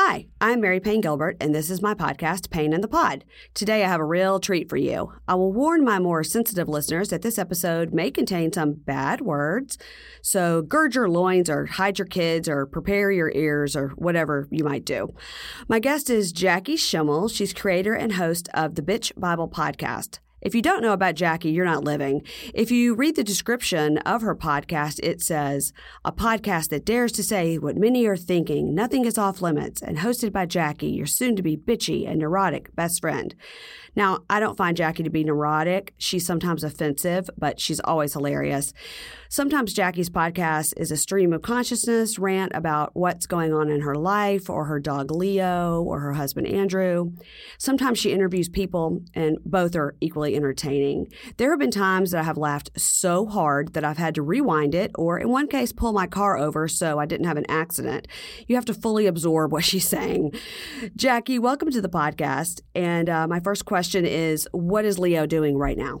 Hi, I'm Mary Payne Gilbert, and this is my podcast, Pain in the Pod. Today I have a real treat for you. I will warn my more sensitive listeners that this episode may contain some bad words, so gird your loins or hide your kids or prepare your ears or whatever you might do. My guest is Jackie Schimmel. She's creator and host of the Bitch Bible podcast. If you don't know about Jackie, you're not living. If you read the description of her podcast, it says, a podcast that dares to say what many are thinking, nothing is off limits, and hosted by Jackie, your soon to be bitchy and neurotic best friend. Now, I don't find Jackie to be neurotic. She's sometimes offensive, but she's always hilarious. Sometimes Jackie's podcast is a stream of consciousness rant about what's going on in her life or her dog Leo or her husband Andrew. Sometimes she interviews people, and both are equally entertaining. There have been times that I have laughed so hard that I've had to rewind it, or in one case, pull my car over so I didn't have an accident. You have to fully absorb what she's saying. Jackie, welcome to the podcast. And uh, my first question is what is Leo doing right now?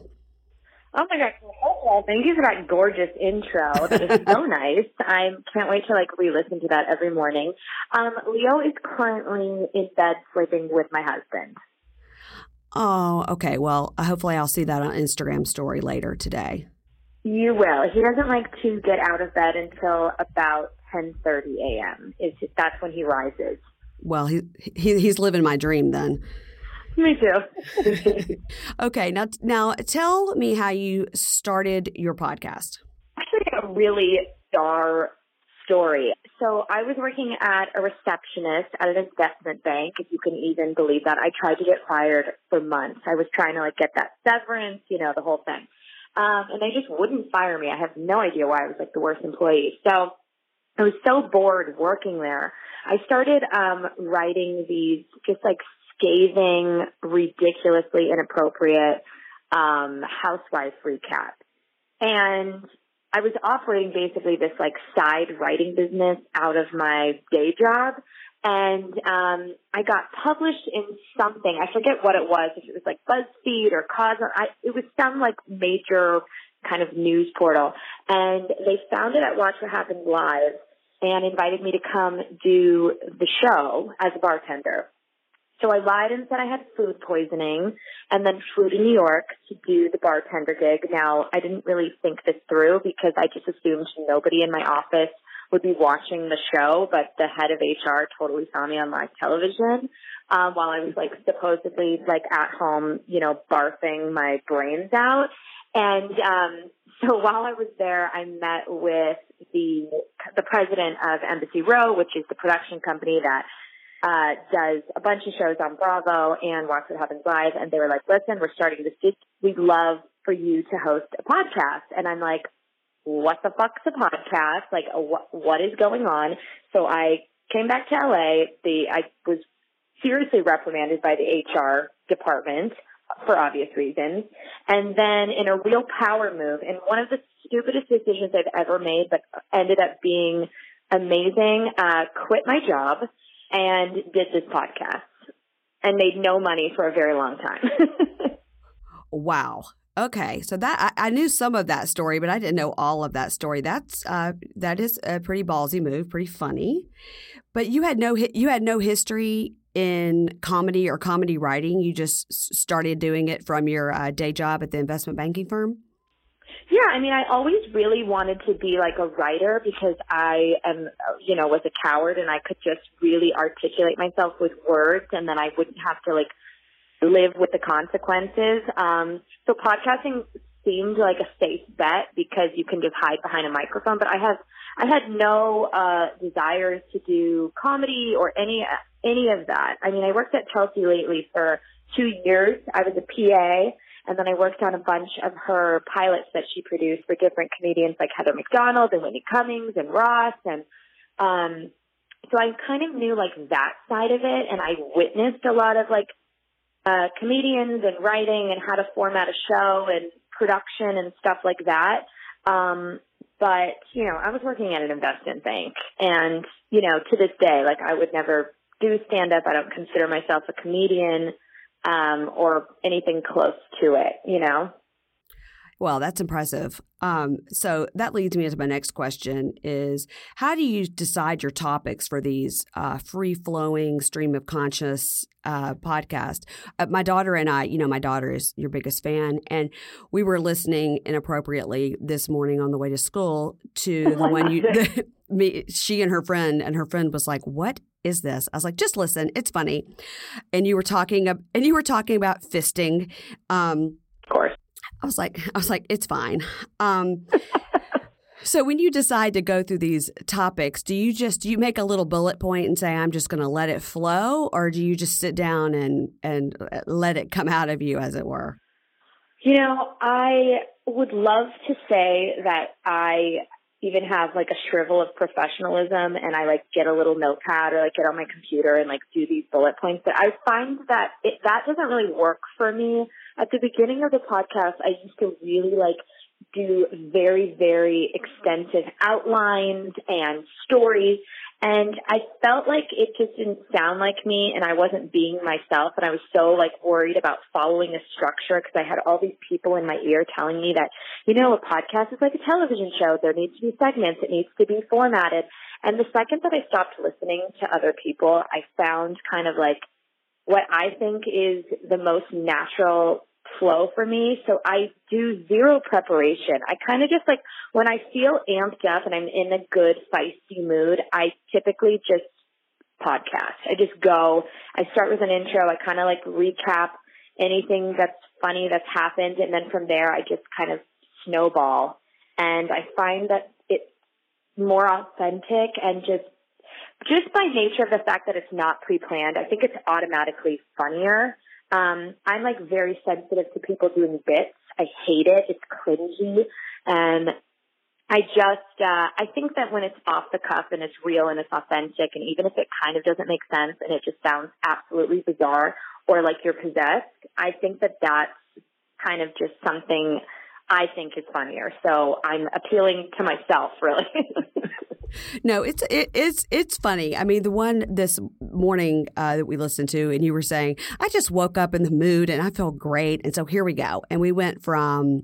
Oh my gosh. Well, thank you for that gorgeous intro. That is so nice. I can't wait to like re-listen to that every morning. Um, Leo is currently in bed sleeping with my husband. Oh, okay. Well, hopefully I'll see that on Instagram story later today. You will. He doesn't like to get out of bed until about 10:30 a.m. Is that's when he rises. Well, he, he he's living my dream then. Me too. okay, now now tell me how you started your podcast. Actually, a really star story. So I was working at a receptionist at an investment bank, if you can even believe that. I tried to get fired for months. I was trying to like get that severance, you know, the whole thing. Um, and they just wouldn't fire me. I have no idea why I was like the worst employee. So I was so bored working there. I started um, writing these just like scathing, ridiculously inappropriate um, housewife recap. And I was operating basically this like side writing business out of my day job. And um, I got published in something. I forget what it was. If it was like BuzzFeed or Cosmo, I, it was some like major kind of news portal. And they found it at Watch What Happens Live and invited me to come do the show as a bartender. So I lied and said I had food poisoning and then flew to New York to do the bartender gig. Now, I didn't really think this through because I just assumed nobody in my office would be watching the show, but the head of HR totally saw me on live television um, while I was like supposedly like at home, you know, barfing my brains out. And um, so while I was there, I met with the the president of Embassy Row, which is the production company that uh, does a bunch of shows on Bravo and Watch What Happens Live. And they were like, listen, we're starting this. We'd love for you to host a podcast. And I'm like, what the fuck's a podcast? Like, what, what is going on? So I came back to LA. The, I was seriously reprimanded by the HR department for obvious reasons. And then in a real power move, in one of the stupidest decisions I've ever made, but ended up being amazing, uh, quit my job and did this podcast and made no money for a very long time. wow. Okay, so that I, I, knew some of that story, but I didn't know all of that story. That's uh, that is a pretty ballsy move, pretty funny. But you had no you had no history in comedy or comedy writing. You just started doing it from your uh, day job at the investment banking firm. Yeah, I mean, I always really wanted to be like a writer because I am, you know, was a coward and I could just really articulate myself with words and then I wouldn't have to like live with the consequences. Um, so podcasting seemed like a safe bet because you can just hide behind a microphone, but I have, I had no, uh, desires to do comedy or any, any of that. I mean, I worked at Chelsea lately for two years. I was a PA and then I worked on a bunch of her pilots that she produced for different comedians like Heather McDonald and Whitney Cummings and Ross. And, um, So I kind of knew like that side of it and I witnessed a lot of like uh, comedians and writing and how to format a show and production and stuff like that. Um, but, you know, I was working at an investment bank and, you know, to this day, like I would never do stand up. I don't consider myself a comedian, um, or anything close to it, you know? Well, that's impressive. Um, so that leads me into my next question: Is how do you decide your topics for these uh, free flowing stream of conscious uh, podcast? Uh, my daughter and I, you know, my daughter is your biggest fan, and we were listening inappropriately this morning on the way to school to the one you. The, me, she and her friend, and her friend was like, "What is this?" I was like, "Just listen, it's funny." And you were talking, and you were talking about fisting. Um, of course I was like, I was like, it's fine. Um, so when you decide to go through these topics, do you just do you make a little bullet point and say, I'm just going to let it flow, or do you just sit down and and uh, let it come out of you, as it were? You know, I would love to say that I even have like a shrivel of professionalism and I like get a little notepad or like get on my computer and like do these bullet points. But I find that it, that doesn't really work for me. At the beginning of the podcast, I used to really like do very, very extensive outlines and stories. And I felt like it just didn't sound like me and I wasn't being myself. And I was so like worried about following a structure because I had all these people in my ear telling me that, you know, a podcast is like a television show. There needs to be segments. It needs to be formatted. And the second that I stopped listening to other people, I found kind of like what I think is the most natural flow for me. So I do zero preparation. I kind of just like when I feel amped up and I'm in a good feisty mood, I typically just podcast. I just go, I start with an intro. I kind of like recap anything that's funny that's happened. And then from there, I just kind of snowball. And I find that it's more authentic and just just by nature of the fact that it's not pre-planned, I think it's automatically funnier. Um, I'm like very sensitive to people doing bits. I hate it. It's cringy. And I just, uh, I think that when it's off the cuff and it's real and it's authentic and even if it kind of doesn't make sense and it just sounds absolutely bizarre or like you're possessed, I think that that's kind of just something I think is funnier. So I'm appealing to myself really. no, it's it, it's it's funny. I mean, the one this morning uh, that we listened to, and you were saying, I just woke up in the mood and I felt great, and so here we go. And we went from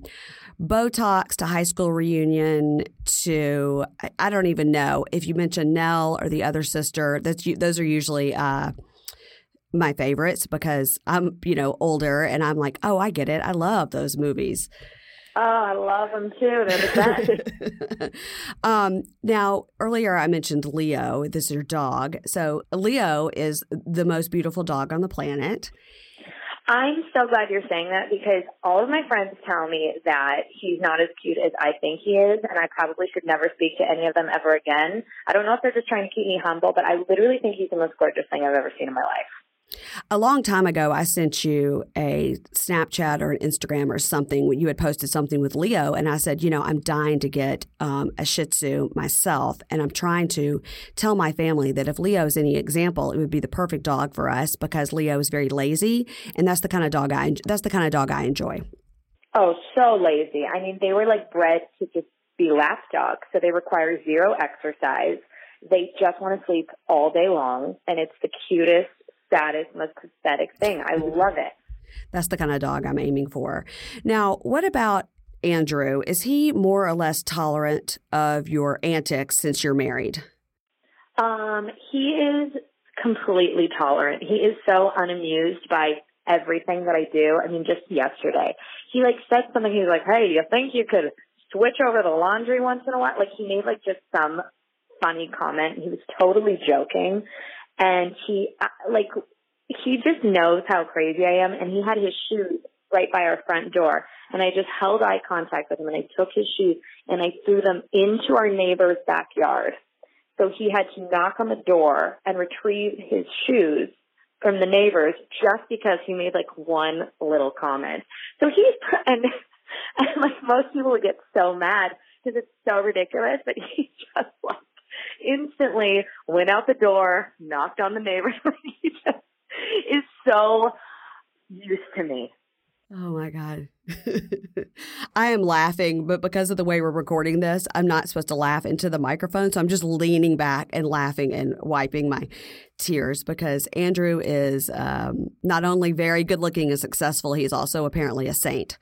Botox to high school reunion to I, I don't even know if you mentioned Nell or the other sister. That's those are usually. Uh, my favorites because I'm, you know, older and I'm like, oh, I get it. I love those movies. Oh, I love them too. They're the best. um, now, earlier I mentioned Leo. This is your dog. So, Leo is the most beautiful dog on the planet. I'm so glad you're saying that because all of my friends tell me that he's not as cute as I think he is, and I probably should never speak to any of them ever again. I don't know if they're just trying to keep me humble, but I literally think he's the most gorgeous thing I've ever seen in my life. A long time ago, I sent you a Snapchat or an Instagram or something. You had posted something with Leo, and I said, you know, I'm dying to get um, a Shih Tzu myself, and I'm trying to tell my family that if Leo is any example, it would be the perfect dog for us because Leo is very lazy, and that's the kind of dog I that's the kind of dog I enjoy. Oh, so lazy. I mean, they were like bred to just be lap dogs, so they require zero exercise. They just want to sleep all day long, and it's the cutest saddest, most pathetic thing. I love it. That's the kind of dog I'm aiming for. Now, what about Andrew? Is he more or less tolerant of your antics since you're married? Um, he is completely tolerant. He is so unamused by everything that I do. I mean, just yesterday, he like said something. He was like, "Hey, you think you could switch over the laundry once in a while?" Like he made like just some funny comment. He was totally joking, and he uh, like he just knows how crazy I am and he had his shoes right by our front door and I just held eye contact with him and I took his shoes and I threw them into our neighbor's backyard. So he had to knock on the door and retrieve his shoes from the neighbors just because he made like one little comment. So he's, and, and like most people would get so mad because it's so ridiculous, but he just like instantly went out the door, knocked on the neighbor's he just is so used to me. Oh my God. I am laughing, but because of the way we're recording this, I'm not supposed to laugh into the microphone. So I'm just leaning back and laughing and wiping my tears because Andrew is um, not only very good looking and successful, he's also apparently a saint.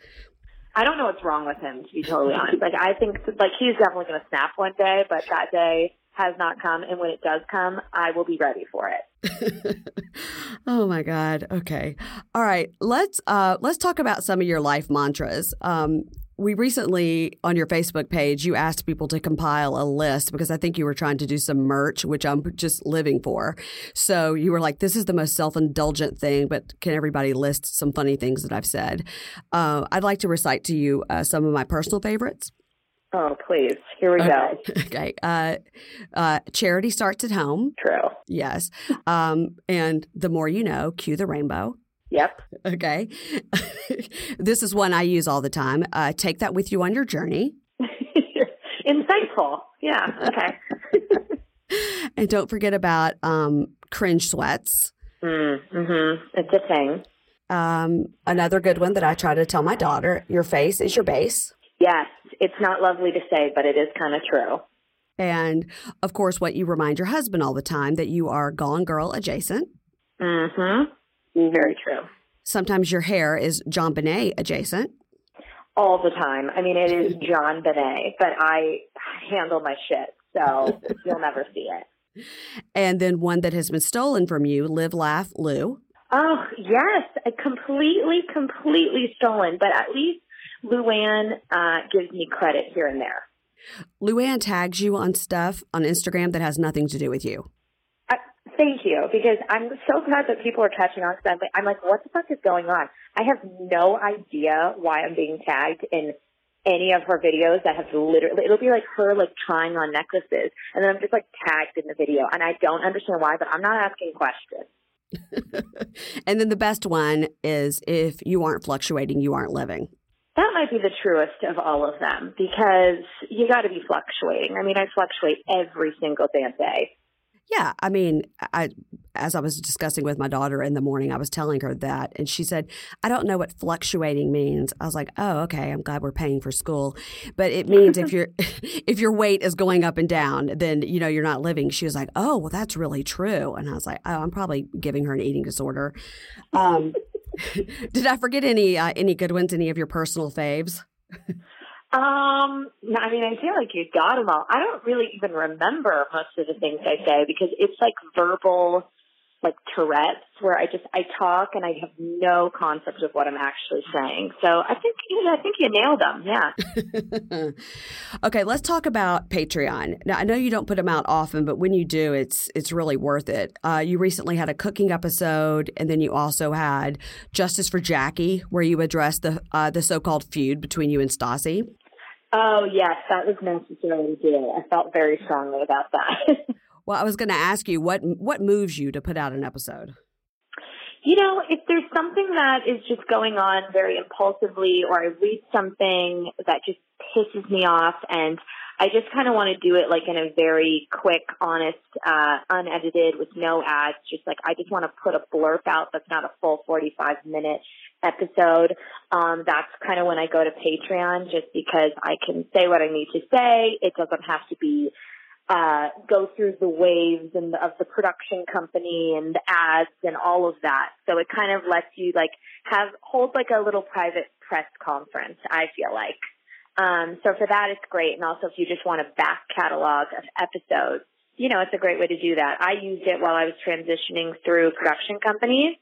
I don't know what's wrong with him, to be totally honest. Like, I think, like, he's definitely going to snap one day, but that day has not come. And when it does come, I will be ready for it. oh my God. Okay. All right. Let's, uh, let's talk about some of your life mantras. Um, we recently on your Facebook page, you asked people to compile a list because I think you were trying to do some merch, which I'm just living for. So you were like, this is the most self indulgent thing, but can everybody list some funny things that I've said? Uh, I'd like to recite to you uh, some of my personal favorites. Oh, please. Here we okay. go. Okay. Uh, uh, charity starts at home. True. Yes. Um, and the more you know, cue the rainbow. Yep. Okay. this is one I use all the time. Uh, take that with you on your journey. Insightful. Yeah. Okay. and don't forget about um, cringe sweats. Mm, hmm It's a thing. Um, another good one that I try to tell my daughter your face is your base. Yes. It's not lovely to say, but it is kind of true. And of course, what you remind your husband all the time that you are Gone Girl adjacent. Mm hmm. Very true. Sometimes your hair is JonBenét adjacent. All the time. I mean, it is JonBenét, but I handle my shit, so you'll never see it. And then one that has been stolen from you, Live, Laugh, Lou. Oh, yes. Completely, completely stolen, but at least Luann uh, gives me credit here and there. Luann tags you on stuff on Instagram that has nothing to do with you. Thank you, because I'm so glad that people are catching on. Because I'm like, what the fuck is going on? I have no idea why I'm being tagged in any of her videos that have literally. It'll be like her like trying on necklaces, and then I'm just like tagged in the video, and I don't understand why. But I'm not asking questions. and then the best one is if you aren't fluctuating, you aren't living. That might be the truest of all of them because you got to be fluctuating. I mean, I fluctuate every single damn day. Yeah, I mean, I as I was discussing with my daughter in the morning, I was telling her that, and she said, "I don't know what fluctuating means." I was like, "Oh, okay. I'm glad we're paying for school, but it means if your if your weight is going up and down, then you know you're not living." She was like, "Oh, well, that's really true," and I was like, "Oh, I'm probably giving her an eating disorder." Um, did I forget any uh, any good ones? Any of your personal faves? Um, I mean, I feel like you got them all. I don't really even remember most of the things I say because it's like verbal, like Tourette's, where I just I talk and I have no concept of what I'm actually saying. So I think yeah, I think you nailed them. Yeah. okay, let's talk about Patreon. Now I know you don't put them out often, but when you do, it's it's really worth it. Uh, you recently had a cooking episode, and then you also had Justice for Jackie, where you addressed the uh, the so called feud between you and Stassi. Oh, yes, that was necessary to do. I felt very strongly about that. well, I was going to ask you what what moves you to put out an episode? You know, if there's something that is just going on very impulsively or I read something that just pisses me off and I just kind of want to do it like in a very quick, honest, uh, unedited with no ads. Just like I just want to put a blurb out that's not a full 45 minute episode. Um, that's kind of when I go to Patreon just because I can say what I need to say. It doesn't have to be uh, go through the waves and the, of the production company and the ads and all of that. So it kind of lets you like have hold like a little private press conference. I feel like. Um, so for that, it's great. And also, if you just want a back catalog of episodes, you know, it's a great way to do that. I used it while I was transitioning through production companies.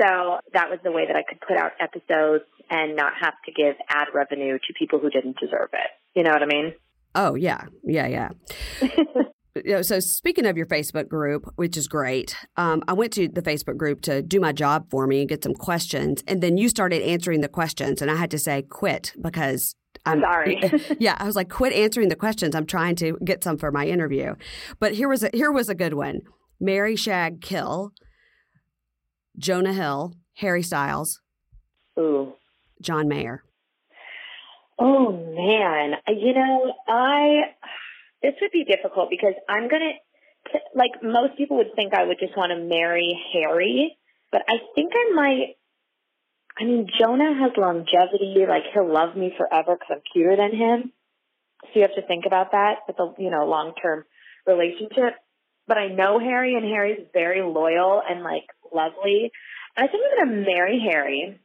So that was the way that I could put out episodes and not have to give ad revenue to people who didn't deserve it. You know what I mean? Oh, yeah. Yeah, yeah. you know, so speaking of your Facebook group, which is great, um, I went to the Facebook group to do my job for me and get some questions, and then you started answering the questions, and I had to say quit because I'm sorry. yeah, I was like, quit answering the questions. I'm trying to get some for my interview. But here was a here was a good one. Marry Shag Kill Jonah Hill, Harry Styles, Ooh. John Mayer. Oh man, you know, I this would be difficult because I'm gonna like most people would think I would just want to marry Harry, but I think I might. I mean, Jonah has longevity. Like he'll love me forever because I'm cuter than him. So you have to think about that with a you know long term relationship. But I know Harry, and Harry's very loyal and like lovely. I think I'm gonna marry Harry.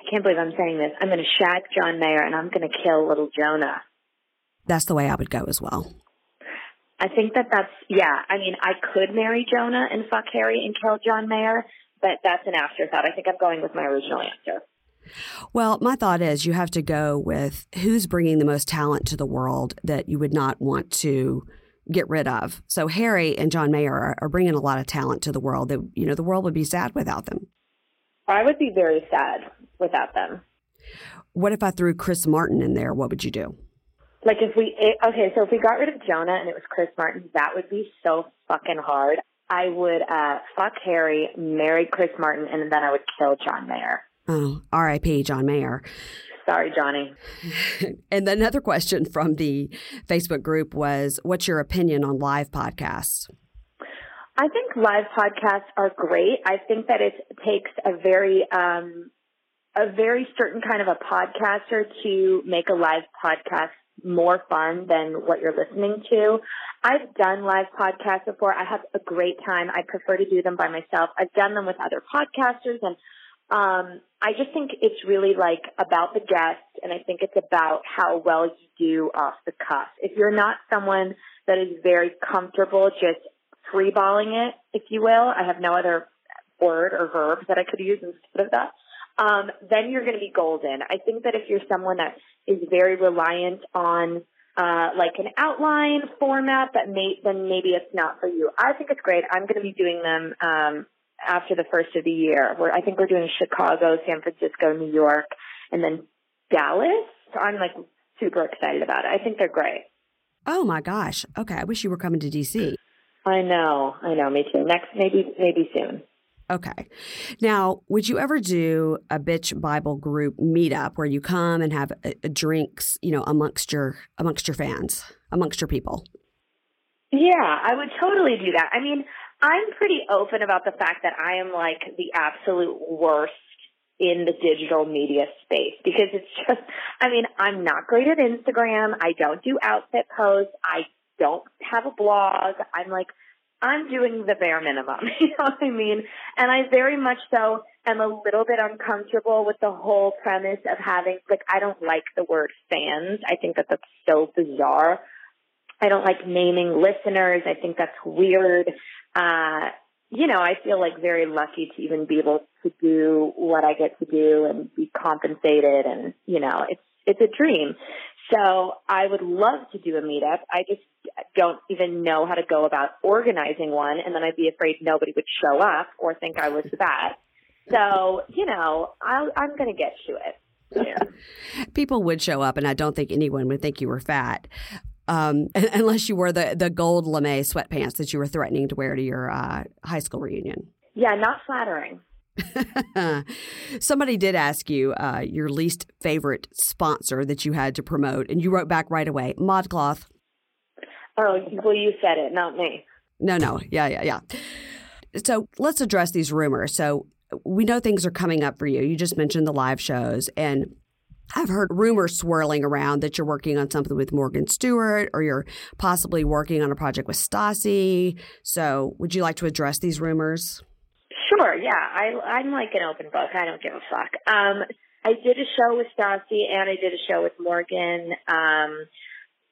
I can't believe I'm saying this. I'm gonna shag John Mayer, and I'm gonna kill little Jonah. That's the way I would go as well. I think that that's yeah. I mean, I could marry Jonah and fuck Harry and kill John Mayer, but that's an afterthought. I think I'm going with my original answer. Well, my thought is you have to go with who's bringing the most talent to the world that you would not want to get rid of. So Harry and John Mayer are, are bringing a lot of talent to the world that you know the world would be sad without them. I would be very sad without them. What if I threw Chris Martin in there? What would you do? Like if we okay, so if we got rid of Jonah and it was Chris Martin, that would be so fucking hard. I would uh fuck Harry, marry Chris Martin, and then I would kill John Mayer. Oh, R.I.P. John Mayer. Sorry, Johnny. and another question from the Facebook group was, "What's your opinion on live podcasts?" I think live podcasts are great. I think that it takes a very um, a very certain kind of a podcaster to make a live podcast more fun than what you're listening to. I've done live podcasts before. I have a great time. I prefer to do them by myself. I've done them with other podcasters and um, I just think it's really like about the guest and I think it's about how well you do off the cuff. If you're not someone that is very comfortable just freeballing it, if you will, I have no other word or verb that I could use instead of that um, then you're going to be golden. I think that if you're someone that is very reliant on uh, like an outline format, that may then maybe it's not for you. I think it's great. I'm going to be doing them um, after the first of the year. Where I think we're doing Chicago, San Francisco, New York, and then Dallas. So I'm like super excited about it. I think they're great. Oh my gosh. Okay, I wish you were coming to DC. I know. I know. Me too. Next, maybe, maybe soon. Okay. Now, would you ever do a bitch Bible group meetup where you come and have a, a drinks, you know, amongst your amongst your fans, amongst your people? Yeah, I would totally do that. I mean, I'm pretty open about the fact that I am like the absolute worst in the digital media space because it's just, I mean, I'm not great at Instagram. I don't do outfit posts. I don't have a blog. I'm like I'm doing the bare minimum. You know what I mean? And I very much so am a little bit uncomfortable with the whole premise of having, like, I don't like the word fans. I think that that's so bizarre. I don't like naming listeners. I think that's weird. Uh, you know, I feel like very lucky to even be able to do what I get to do and be compensated and, you know, it's, it's a dream. So I would love to do a meetup. I just don't even know how to go about organizing one. And then I'd be afraid nobody would show up or think I was bad. So, you know, i I'm going to get to it. Yeah. People would show up, and I don't think anyone would think you were fat. Um, unless you wore the, the gold lame sweatpants that you were threatening to wear to your uh, high school reunion. Yeah, not flattering. Somebody did ask you uh, your least favorite sponsor that you had to promote, and you wrote back right away ModCloth. Oh, well, you said it, not me. No, no. Yeah, yeah, yeah. So let's address these rumors. So we know things are coming up for you. You just mentioned the live shows, and I've heard rumors swirling around that you're working on something with Morgan Stewart or you're possibly working on a project with Stassi. So would you like to address these rumors? Sure, yeah. I, I'm like an open book. I don't give a fuck. Um, I did a show with Stassi and I did a show with Morgan. Um,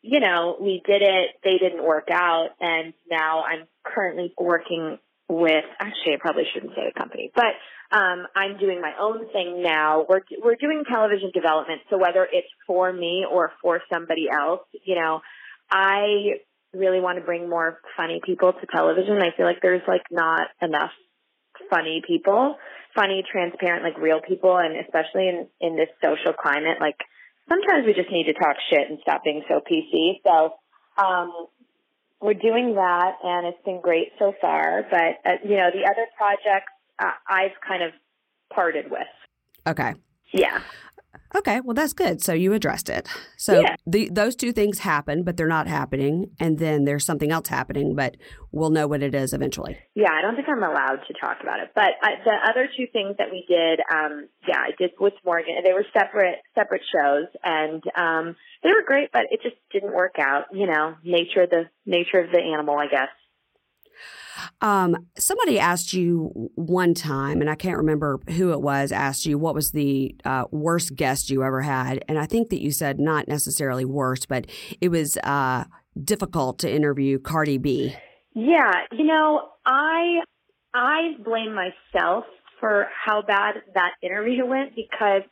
you know, we did it. They didn't work out. And now I'm currently working with, actually, I probably shouldn't say the company, but, um, I'm doing my own thing now. We're, we're doing television development. So whether it's for me or for somebody else, you know, I really want to bring more funny people to television. I feel like there's like not enough funny people, funny, transparent, like real people. And especially in, in this social climate, like sometimes we just need to talk shit and stop being so PC. So, um, we're doing that and it's been great so far. But, uh, you know, the other projects uh, I've kind of parted with. Okay. Yeah. Okay, well that's good. So you addressed it. So Yeah. the, those two things happen, but they're not happening, and then there's something else happening, but we'll know what it is eventually. Yeah, I don't think I'm allowed to talk about it. But uh, the other two things that we did, um, yeah, I did with Morgan. They were separate separate shows, and um, they were great, but it just didn't work out. You know, nature of the nature of the animal, I guess. Um, somebody asked you one time, and I can't remember who it was, asked you what was the uh, worst guest you ever had, and I think that you said not necessarily worst, but it was uh, difficult to interview Cardi B. Yeah, you know, I I blame myself for how bad that interview went because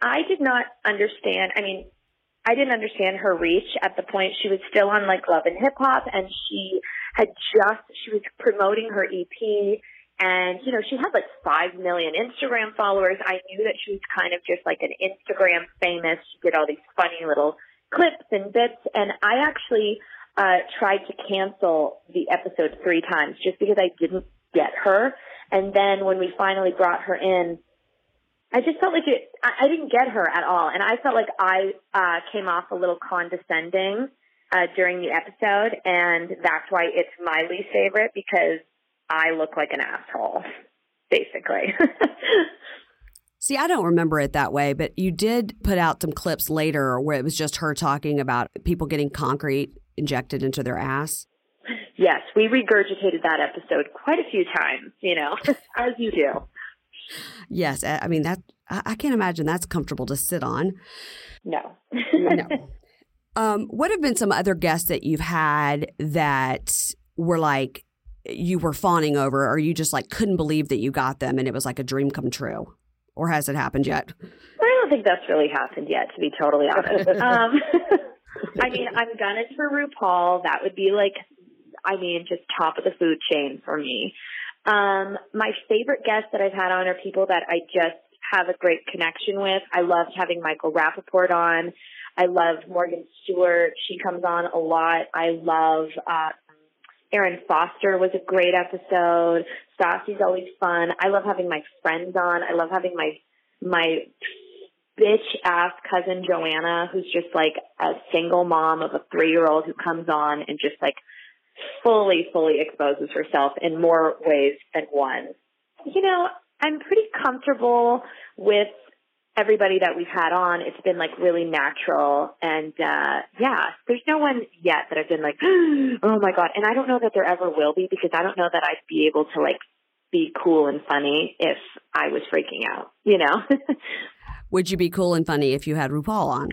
I did not understand. I mean, I didn't understand her reach at the point she was still on like Love and Hip Hop, and she had just she was promoting her EP, and you know she had like five million Instagram followers. I knew that she was kind of just like an Instagram famous. She did all these funny little clips and bits, and I actually uh, tried to cancel the episode three times just because I didn't get her. And then when we finally brought her in, I just felt like it, I, I didn't get her at all. And I felt like I uh, came off a little condescending uh, during the episode. And that's why it's my least favorite because I look like an asshole, basically. See, I don't remember it that way, but you did put out some clips later where it was just her talking about people getting concrete injected into their ass. yes, we regurgitated that episode quite a few times, you know, as you do. Yes, I mean that. I can't imagine that's comfortable to sit on. No. No. Um, what have been some other guests that you've had that were like you were fawning over, or you just like couldn't believe that you got them and it was like a dream come true? Or has it happened yet? I don't think that's really happened yet, to be totally honest. um, I mean, I'm gunning for RuPaul. That would be like, I mean, just top of the food chain for me. Um, my favorite guests that I've had on are people that I just have a great connection with. I loved having Michael Rapaport on. I love Morgan Stewart. She comes on a lot. I love, uh, Erin Foster was a great episode. Stassi's always fun. I love having my friends on. I love having my my bitch ass cousin Joanna, who's just like a single mom of a three year old who comes on and just like fully, fully exposes herself in more ways than one. You know, I'm pretty comfortable with everybody that we've had on. It's been like really natural and uh yeah, there's no one yet that I've been like, oh my god. And I don't know that there ever will be because I don't know that I'd be able to like be cool and funny if I was freaking out, you know? Would you be cool and funny if you had RuPaul on?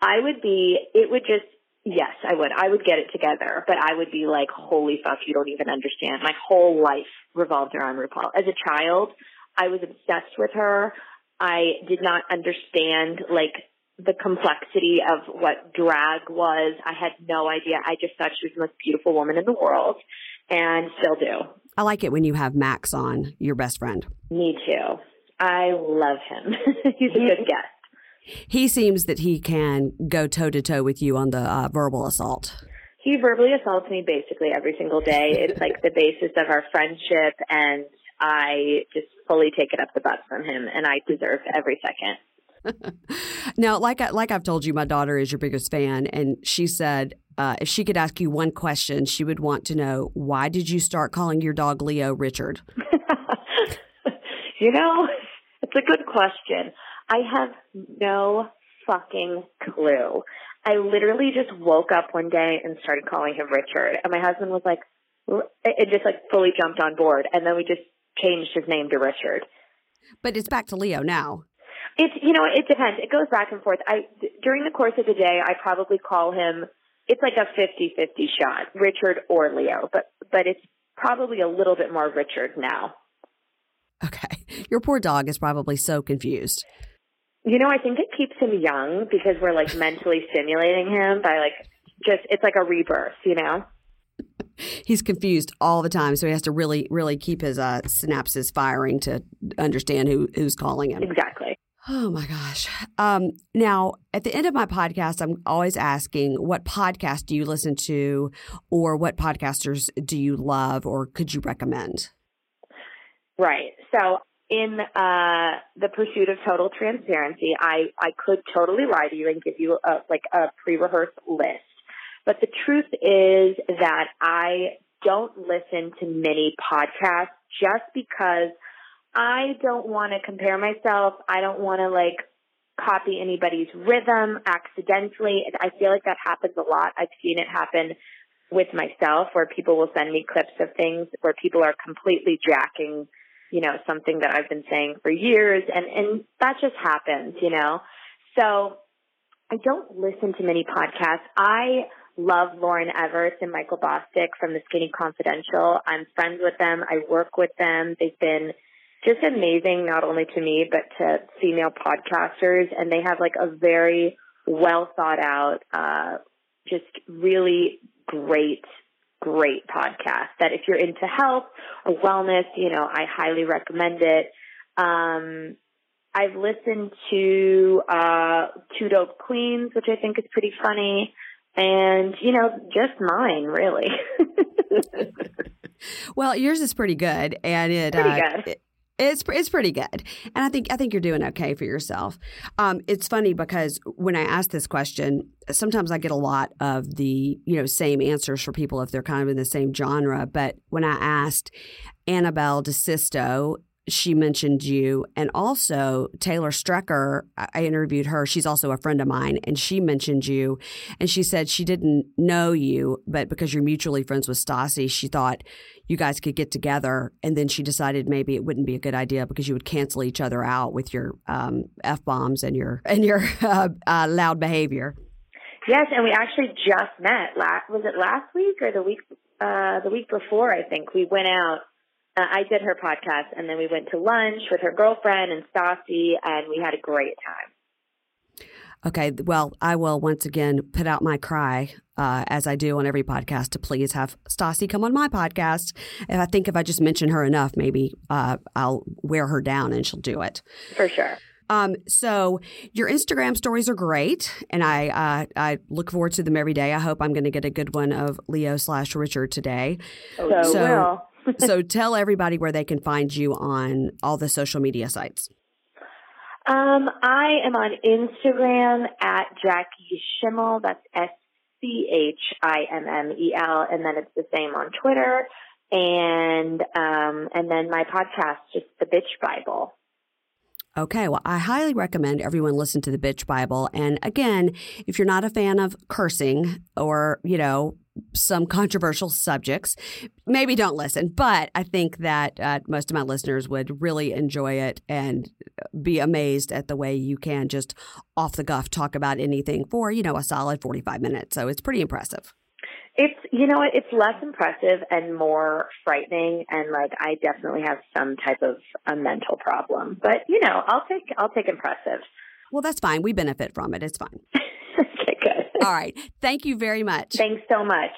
I would be, it would just, yes, I would. I would get it together, but I would be like, holy fuck, you don't even understand. My whole life revolved around RuPaul. As a child, I was obsessed with her. I did not understand like the complexity of what drag was. I had no idea. I just thought she was the most beautiful woman in the world and still do. I like it when you have Max on, your best friend. Me too. I love him. He's a good guest. He seems that he can go toe to toe with you on the uh, verbal assault. He verbally assaults me basically every single day. It's like the basis of our friendship and I just fully take it up the butt from him and I deserve every second. Now, like I, like I've told you, my daughter is your biggest fan, and she said uh, if she could ask you one question, she would want to know why did you start calling your dog Leo Richard? you know, it's a good question. I have no fucking clue. I literally just woke up one day and started calling him Richard, and my husband was like, it just like fully jumped on board, and then we just changed his name to Richard. But it's back to Leo now. It's you know it depends. It goes back and forth. I during the course of the day, I probably call him. It's like a 50-50 shot, Richard or Leo, but but it's probably a little bit more Richard now. Okay. Your poor dog is probably so confused. You know, I think it keeps him young because we're like mentally stimulating him by like just it's like a rebirth, you know. He's confused all the time, so he has to really, really keep his uh, synapses firing to understand who who's calling him. Exactly. Oh my gosh. Um, now, at the end of my podcast, I'm always asking what podcast do you listen to, or what podcasters do you love, or could you recommend? Right. So in uh, the pursuit of total transparency, I, I could totally lie to you and give you a, like a pre-rehearsed list. But the truth is that I don't listen to many podcasts just because I don't want to compare myself. I don't want to like copy anybody's rhythm accidentally. I feel like that happens a lot. I've seen it happen with myself where people will send me clips of things where people are completely jacking, you know, something that I've been saying for years and, and that just happens, you know. So I don't listen to many podcasts. I love Lauren Evarts and Michael Bosstick from the Skinny Confidential. I'm friends with them. I work with them. They've been just amazing, not only to me, but to female podcasters. And they have like a very well thought out, uh, just really great, great podcast that if you're into health or wellness, you know, I highly recommend it. Um, I've listened to, uh, Two Dope Queens, which I think is pretty funny. And, you know, just mine, really. well, yours is pretty good. And it, pretty uh, good. It, it's it's pretty good, and I think I think you're doing okay for yourself. Um, it's funny because when I ask this question, sometimes I get a lot of the you know same answers for people if they're kind of in the same genre. But when I asked Annabelle DeSisto she mentioned you and also Taylor Strecker. I interviewed her. She's also a friend of mine and she mentioned you and she said she didn't know you, but because you're mutually friends with Stassi, she thought you guys could get together. And then she decided maybe it wouldn't be a good idea because you would cancel each other out with your um, f bombs and your and your uh, uh, loud behavior. Yes, and we actually just met. Last was it last week or the week uh, the week before? I think we went out uh, I did her podcast, and then we went to lunch with her girlfriend and Stassi, and we had a great time. Okay, well, I will once again put out my cry, uh, as I do on every podcast, to please have Stassi come on my podcast. And I think if I just mention her enough, maybe uh, I'll wear her down and she'll do it. For sure. Um, so your Instagram stories are great, and I uh, I look forward to them every day. I hope I'm going to get a good one of Leo slash Richard today. Oh, so, so so tell everybody where they can find you on all the social media sites. Um, I am on Instagram at Jackie Schimmel. That's S C H I M M E L, and then it's the same on Twitter. And um, and then my podcast, just the Bitch Bible. Okay, well, I highly recommend everyone listen to the Bitch Bible. And again, if you're not a fan of cursing or, you know, some controversial subjects. Maybe don't listen, but I think that uh, most of my listeners would really enjoy it and be amazed at the way you can just off the cuff talk about anything for, you know, a solid 45 minutes. So it's pretty impressive. It's, you know, it's less impressive and more frightening. And like, I definitely have some type of a mental problem, but you know, I'll take, I'll take impressive. Well, that's fine. We benefit from it. It's fine. All right. Thank you very much. Thanks so much.